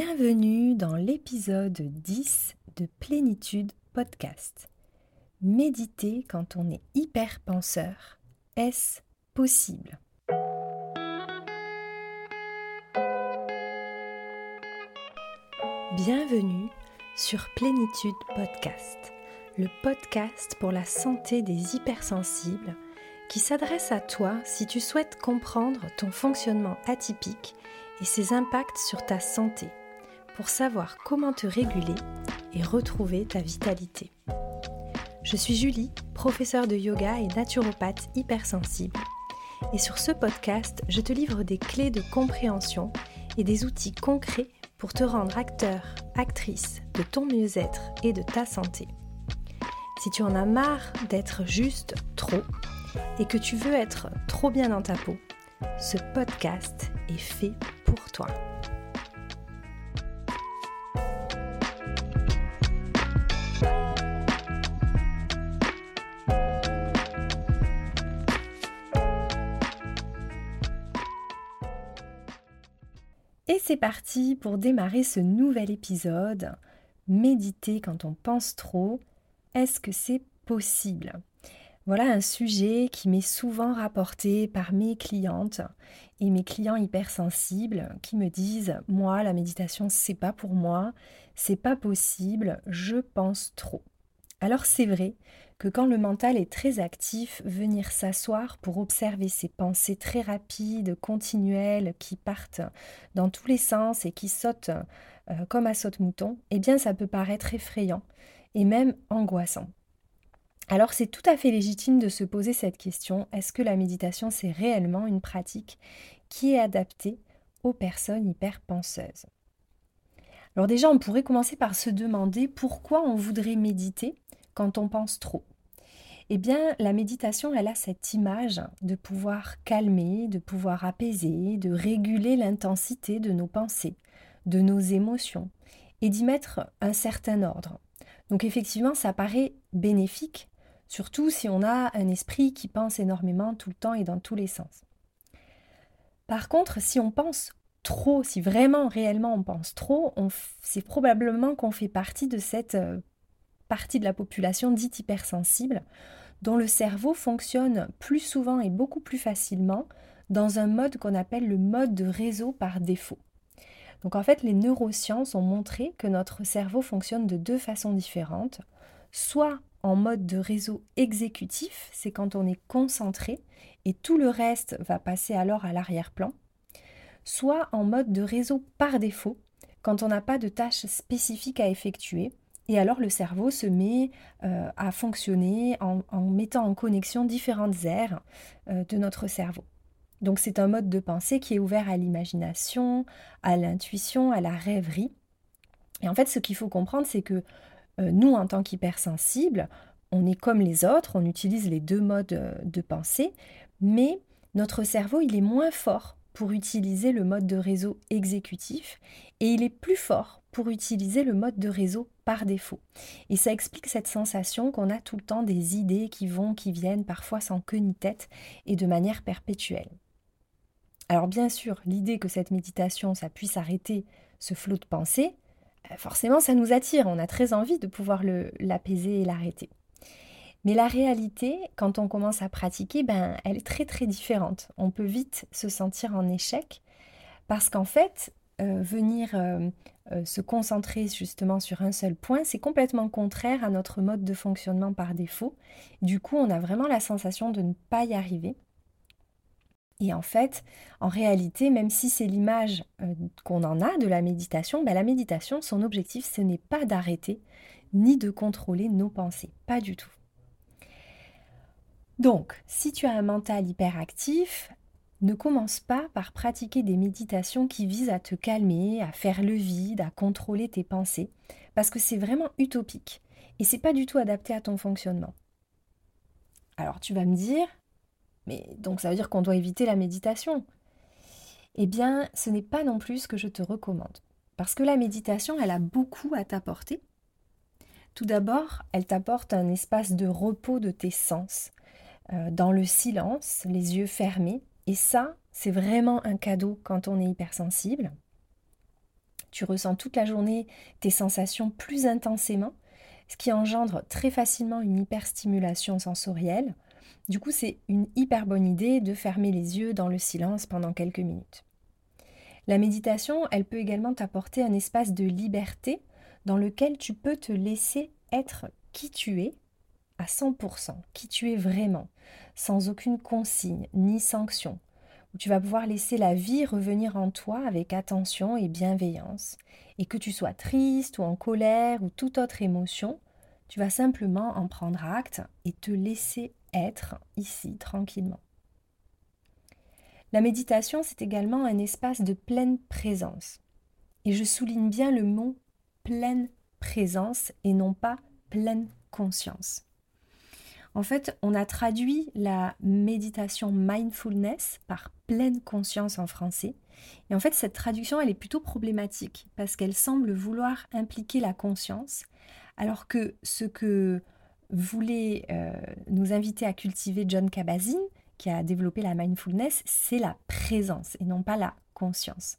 Bienvenue dans l'épisode 10 de Plénitude Podcast. Méditer quand on est hyper penseur, est-ce possible? Bienvenue sur Plénitude Podcast, le podcast pour la santé des hypersensibles qui s'adresse à toi si tu souhaites comprendre ton fonctionnement atypique et ses impacts sur ta santé pour savoir comment te réguler et retrouver ta vitalité. Je suis Julie, professeure de yoga et naturopathe hypersensible. Et sur ce podcast, je te livre des clés de compréhension et des outils concrets pour te rendre acteur, actrice de ton mieux-être et de ta santé. Si tu en as marre d'être juste trop et que tu veux être trop bien dans ta peau, ce podcast est fait pour toi. C'est parti pour démarrer ce nouvel épisode. Méditer quand on pense trop, est-ce que c'est possible? Voilà un sujet qui m'est souvent rapporté par mes clientes et mes clients hypersensibles qui me disent moi la méditation c'est pas pour moi, c'est pas possible, je pense trop. Alors c'est vrai que quand le mental est très actif, venir s'asseoir pour observer ses pensées très rapides, continuelles, qui partent dans tous les sens et qui sautent euh, comme à saute-mouton, eh bien ça peut paraître effrayant et même angoissant. Alors c'est tout à fait légitime de se poser cette question, est-ce que la méditation c'est réellement une pratique qui est adaptée aux personnes hyperpenseuses? Alors déjà on pourrait commencer par se demander pourquoi on voudrait méditer quand on pense trop Eh bien, la méditation, elle a cette image de pouvoir calmer, de pouvoir apaiser, de réguler l'intensité de nos pensées, de nos émotions, et d'y mettre un certain ordre. Donc effectivement, ça paraît bénéfique, surtout si on a un esprit qui pense énormément tout le temps et dans tous les sens. Par contre, si on pense trop, si vraiment réellement on pense trop, c'est probablement qu'on fait partie de cette euh, partie de la population dite hypersensible, dont le cerveau fonctionne plus souvent et beaucoup plus facilement dans un mode qu'on appelle le mode de réseau par défaut. Donc en fait, les neurosciences ont montré que notre cerveau fonctionne de deux façons différentes, soit en mode de réseau exécutif, c'est quand on est concentré et tout le reste va passer alors à l'arrière-plan, soit en mode de réseau par défaut, quand on n'a pas de tâches spécifiques à effectuer et alors le cerveau se met euh, à fonctionner en, mettant en connexion différentes aires euh, de notre cerveau. Donc c'est un mode de pensée qui est ouvert à l'imagination, à l'intuition, à la rêverie. Et en fait ce qu'il faut comprendre c'est que euh, nous en tant qu'hypersensibles, on est comme les autres, on utilise les deux modes de pensée, mais notre cerveau il est moins fort pour utiliser le mode de réseau exécutif et il est plus fort pour utiliser le mode de réseau par défaut. Et ça explique cette sensation qu'on a tout le temps des idées qui vont, qui viennent, parfois sans queue ni tête et de manière perpétuelle. Alors bien sûr, l'idée que cette méditation, ça puisse arrêter ce flot de pensée, euh, forcément ça nous attire, on a très envie de pouvoir l'apaiser et l'arrêter. Mais la réalité, quand on commence à pratiquer, ben, elle est très très différente. On peut vite se sentir en échec parce qu'en fait, euh, venir euh, euh, se concentrer justement sur un seul point, c'est complètement contraire à notre mode de fonctionnement par défaut. Du coup, on a vraiment la sensation de ne pas y arriver. Et en fait, en réalité, même si c'est l'image qu'on en a de la méditation, ben, la méditation, son objectif, ce n'est pas d'arrêter ni de contrôler nos pensées, pas du tout. Donc, si tu as un mental hyperactif, ne commence pas par pratiquer des méditations qui visent à te calmer, à faire le vide, à contrôler tes pensées, parce que c'est vraiment utopique et c'est pas du tout adapté à ton fonctionnement. Alors tu vas me dire, mais donc ça veut dire qu'on doit éviter la méditation? Eh bien, ce n'est pas non plus ce que je te recommande, parce que la méditation, elle a beaucoup à t'apporter. Tout d'abord, elle t'apporte un espace de repos de tes sens, euh, dans le silence, les yeux fermés, et ça, c'est vraiment un cadeau quand on est hypersensible. Tu ressens toute la journée tes sensations plus intensément, ce qui engendre très facilement une hyperstimulation sensorielle. Du coup, c'est une hyper bonne idée de fermer les yeux dans le silence pendant quelques minutes. La méditation, elle peut également t'apporter un espace de liberté dans lequel tu peux te laisser être qui tu es à 100%, qui tu es vraiment, sans aucune consigne ni sanction, où tu vas pouvoir laisser la vie revenir en toi avec attention et bienveillance, et que tu sois triste ou en colère ou toute autre émotion, tu vas simplement en prendre acte et te laisser être ici tranquillement. La méditation, c'est également un espace de pleine présence. Et je souligne bien le mot pleine présence et non pas pleine conscience. En fait, on a traduit la méditation mindfulness par pleine conscience en français. Et en fait, cette traduction, elle est plutôt problématique parce qu'elle semble vouloir impliquer la conscience, alors que ce que voulait euh, nous inviter à cultiver John Kabat-Zinn, qui a développé la mindfulness, c'est la présence et non pas la conscience.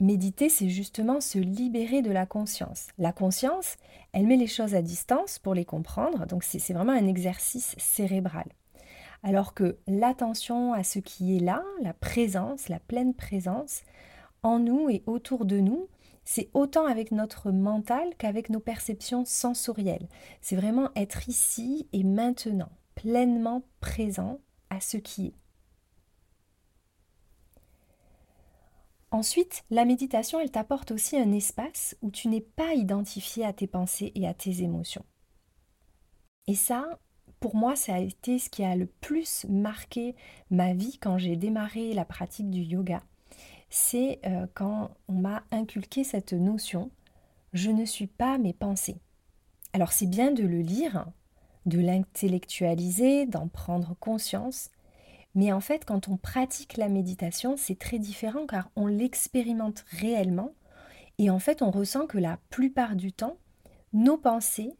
Méditer, c'est justement se libérer de la conscience. La conscience, elle met les choses à distance pour les comprendre, donc c'est vraiment un exercice cérébral. Alors que l'attention à ce qui est là, la présence, la pleine présence, en nous et autour de nous, c'est autant avec notre mental qu'avec nos perceptions sensorielles. C'est vraiment être ici et maintenant, pleinement présent à ce qui est. Ensuite, la méditation, elle t'apporte aussi un espace où tu n'es pas identifié à tes pensées et à tes émotions. Et ça, pour moi, ça a été ce qui a le plus marqué ma vie quand j'ai démarré la pratique du yoga. C'est euh, quand on m'a inculqué cette notion je ne suis pas mes pensées. Alors c'est bien de le lire, de l'intellectualiser, d'en prendre conscience, mais en fait, quand on pratique la méditation, c'est très différent car on l'expérimente réellement et en fait, on ressent que la plupart du temps, nos pensées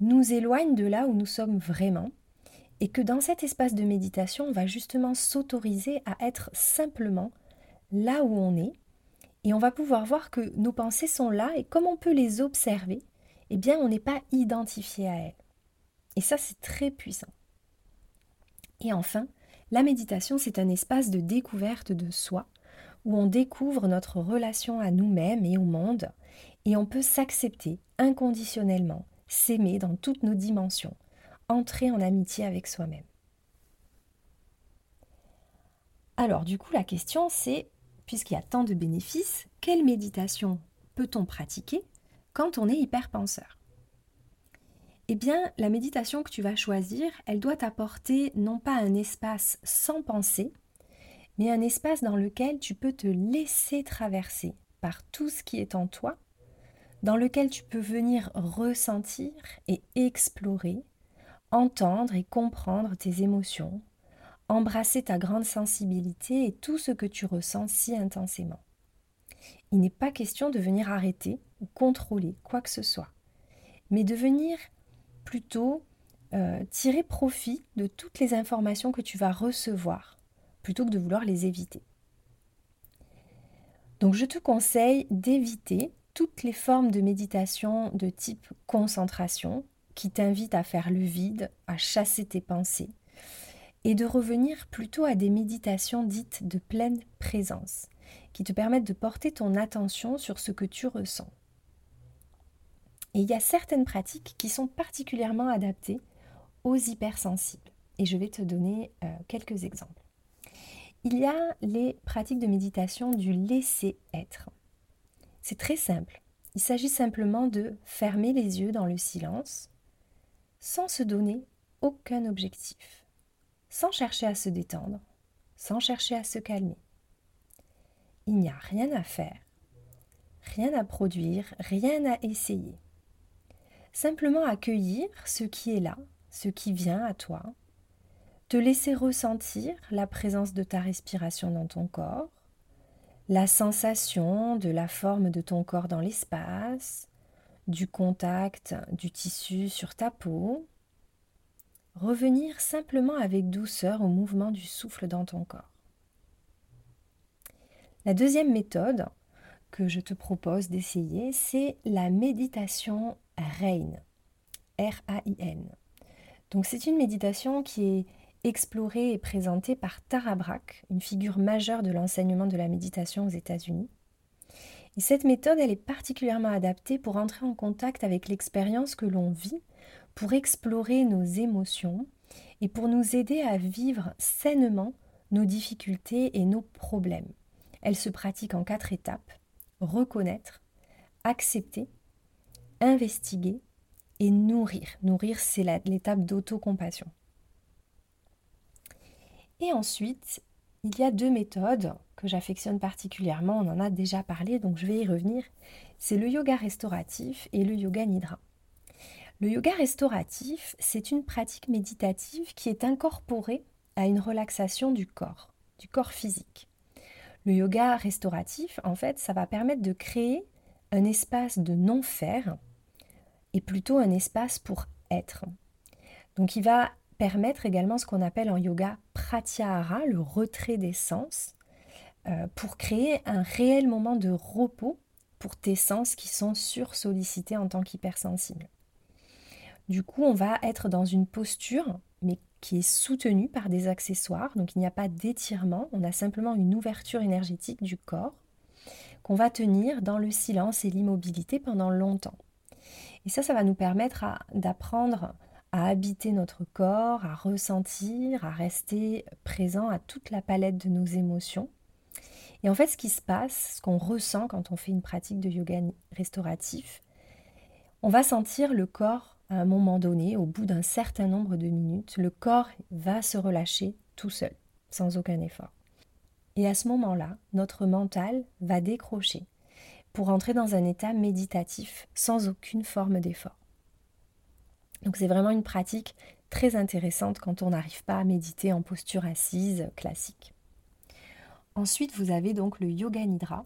nous éloignent de là où nous sommes vraiment et que dans cet espace de méditation, on va justement s'autoriser à être simplement là où on est et on va pouvoir voir que nos pensées sont là et comme on peut les observer, eh bien, on n'est pas identifié à elles. Et ça, c'est très puissant. Et enfin, la méditation, c'est un espace de découverte de soi, où on découvre notre relation à nous-mêmes et au monde, et on peut s'accepter inconditionnellement, s'aimer dans toutes nos dimensions, entrer en amitié avec soi-même. Alors du coup, la question c'est, puisqu'il y a tant de bénéfices, quelle méditation peut-on pratiquer quand on est hyperpenseur? Eh bien, la méditation que tu vas choisir, elle doit t'apporter non pas un espace sans pensée, mais un espace dans lequel tu peux te laisser traverser par tout ce qui est en toi, dans lequel tu peux venir ressentir et explorer, entendre et comprendre tes émotions, embrasser ta grande sensibilité et tout ce que tu ressens si intensément. Il n'est pas question de venir arrêter ou contrôler quoi que ce soit, mais de venir plutôt euh, tirer profit de toutes les informations que tu vas recevoir, plutôt que de vouloir les éviter. Donc je te conseille d'éviter toutes les formes de méditation de type concentration qui t'invitent à faire le vide, à chasser tes pensées, et de revenir plutôt à des méditations dites de pleine présence, qui te permettent de porter ton attention sur ce que tu ressens. Et il y a certaines pratiques qui sont particulièrement adaptées aux hypersensibles. Et je vais te donner euh, quelques exemples. Il y a les pratiques de méditation du laisser être. C'est très simple. Il s'agit simplement de fermer les yeux dans le silence sans se donner aucun objectif, sans chercher à se détendre, sans chercher à se calmer. Il n'y a rien à faire, rien à produire, rien à essayer. Simplement accueillir ce qui est là, ce qui vient à toi, te laisser ressentir la présence de ta respiration dans ton corps, la sensation de la forme de ton corps dans l'espace, du contact du tissu sur ta peau, revenir simplement avec douceur au mouvement du souffle dans ton corps. La deuxième méthode que je te propose d'essayer, c'est la méditation RAIN. R-A-I-N. Donc c'est une méditation qui est explorée et présentée par Tara Brach, une figure majeure de l'enseignement de la méditation aux États-Unis. Et cette méthode, elle est particulièrement adaptée pour entrer en contact avec l'expérience que l'on vit, pour explorer nos émotions et pour nous aider à vivre sainement nos difficultés et nos problèmes. Elle se pratique en quatre étapes. Reconnaître, accepter, investiguer et nourrir. Nourrir, c'est l'étape d'autocompassion. Et ensuite, il y a deux méthodes que j'affectionne particulièrement, on en a déjà parlé, donc je vais y revenir. C'est le yoga restauratif et le yoga nidra. Le yoga restauratif, c'est une pratique méditative qui est incorporée à une relaxation du corps, du corps physique. Le yoga restauratif, en fait, ça va permettre de créer un espace de non-faire et plutôt un espace pour être. Donc il va permettre également ce qu'on appelle en yoga pratyahara, le retrait des sens, euh, pour créer un réel moment de repos pour tes sens qui sont sursollicités en tant qu'hypersensibles. Du coup, on va être dans une posture, mais qui est soutenue par des accessoires. Donc il n'y a pas d'étirement, on a simplement une ouverture énergétique du corps qu'on va tenir dans le silence et l'immobilité pendant longtemps. Et ça, ça va nous permettre d'apprendre à habiter notre corps, à ressentir, à rester présent à toute la palette de nos émotions. Et en fait, ce qui se passe, ce qu'on ressent quand on fait une pratique de yoga restauratif, on va sentir le corps à un moment donné, au bout d'un certain nombre de minutes, le corps va se relâcher tout seul, sans aucun effort. Et à ce moment-là, notre mental va décrocher pour entrer dans un état méditatif sans aucune forme d'effort. Donc c'est vraiment une pratique très intéressante quand on n'arrive pas à méditer en posture assise classique. Ensuite, vous avez donc le yoga nidra.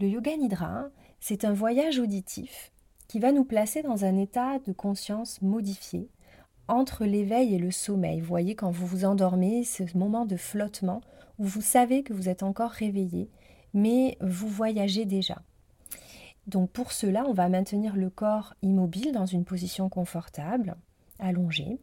Le yoga nidra, c'est un voyage auditif qui va nous placer dans un état de conscience modifié entre l'éveil et le sommeil. Vous voyez, quand vous vous endormez, ce moment de flottement où vous savez que vous êtes encore réveillé, mais vous voyagez déjà. Donc pour cela, on va maintenir le corps immobile dans une position confortable, allongée,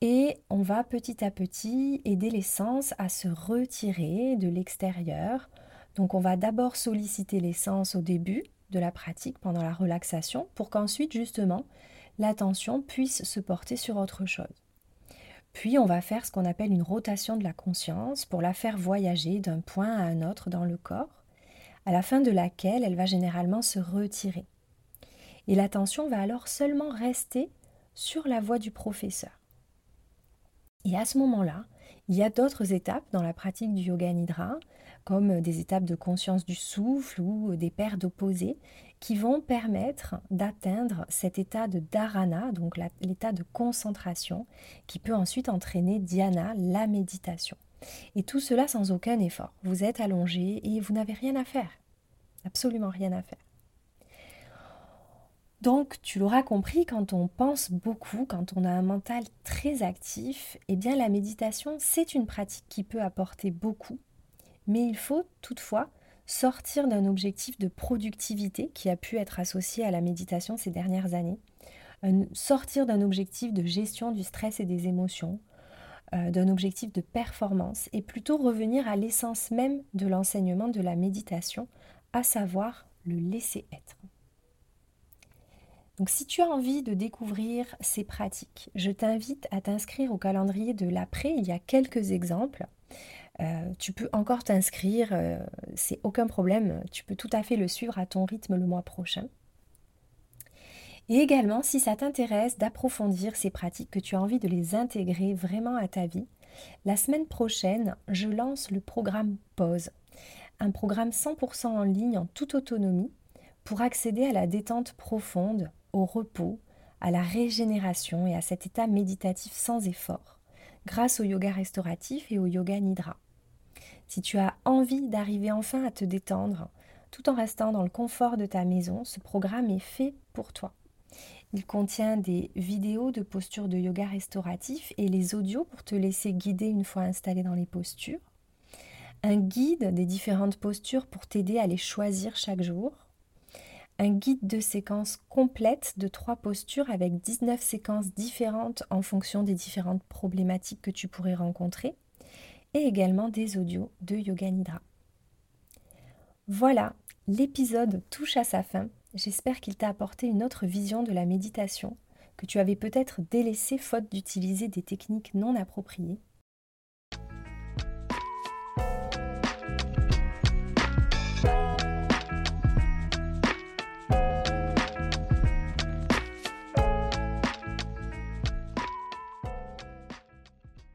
et on va petit à petit aider les sens à se retirer de l'extérieur. Donc on va d'abord solliciter les sens au début, de la pratique pendant la relaxation pour qu'ensuite justement l'attention puisse se porter sur autre chose. Puis on va faire ce qu'on appelle une rotation de la conscience pour la faire voyager d'un point à un autre dans le corps, à la fin de laquelle elle va généralement se retirer. Et l'attention va alors seulement rester sur la voix du professeur. Et à ce moment-là, il y a d'autres étapes dans la pratique du yoga nidra comme des étapes de conscience du souffle ou des paires d'opposés, qui vont permettre d'atteindre cet état de dharana, donc l'état de concentration, qui peut ensuite entraîner dhyana, la méditation. Et tout cela sans aucun effort. Vous êtes allongé et vous n'avez rien à faire. Absolument rien à faire. Donc, tu l'auras compris, quand on pense beaucoup, quand on a un mental très actif, eh bien la méditation, c'est une pratique qui peut apporter beaucoup mais il faut toutefois sortir d'un objectif de productivité qui a pu être associé à la méditation ces dernières années, sortir d'un objectif de gestion du stress et des émotions, euh, d'un objectif de performance, et plutôt revenir à l'essence même de l'enseignement de la méditation, à savoir le laisser être. Donc si tu as envie de découvrir ces pratiques, je t'invite à t'inscrire au calendrier de l'après. Il y a quelques exemples. Euh, tu peux encore t'inscrire, euh, c'est aucun problème, tu peux tout à fait le suivre à ton rythme le mois prochain. Et également, si ça t'intéresse d'approfondir ces pratiques, que tu as envie de les intégrer vraiment à ta vie, la semaine prochaine, je lance le programme Pause, un programme 100% en ligne en toute autonomie pour accéder à la détente profonde, au repos, à la régénération et à cet état méditatif sans effort, grâce au yoga restauratif et au yoga nidra. Si tu as envie d'arriver enfin à te détendre, tout en restant dans le confort de ta maison, ce programme est fait pour toi. Il contient des vidéos de postures de yoga restauratif et les audios pour te laisser guider une fois installé dans les postures, un guide des différentes postures pour t'aider à les choisir chaque jour, un guide de séquences complète de trois postures avec 19 séquences différentes en fonction des différentes problématiques que tu pourrais rencontrer, et également des audios de Yoga Nidra. Voilà, l'épisode touche à sa fin. J'espère qu'il t'a apporté une autre vision de la méditation que tu avais peut-être délaissée faute d'utiliser des techniques non appropriées.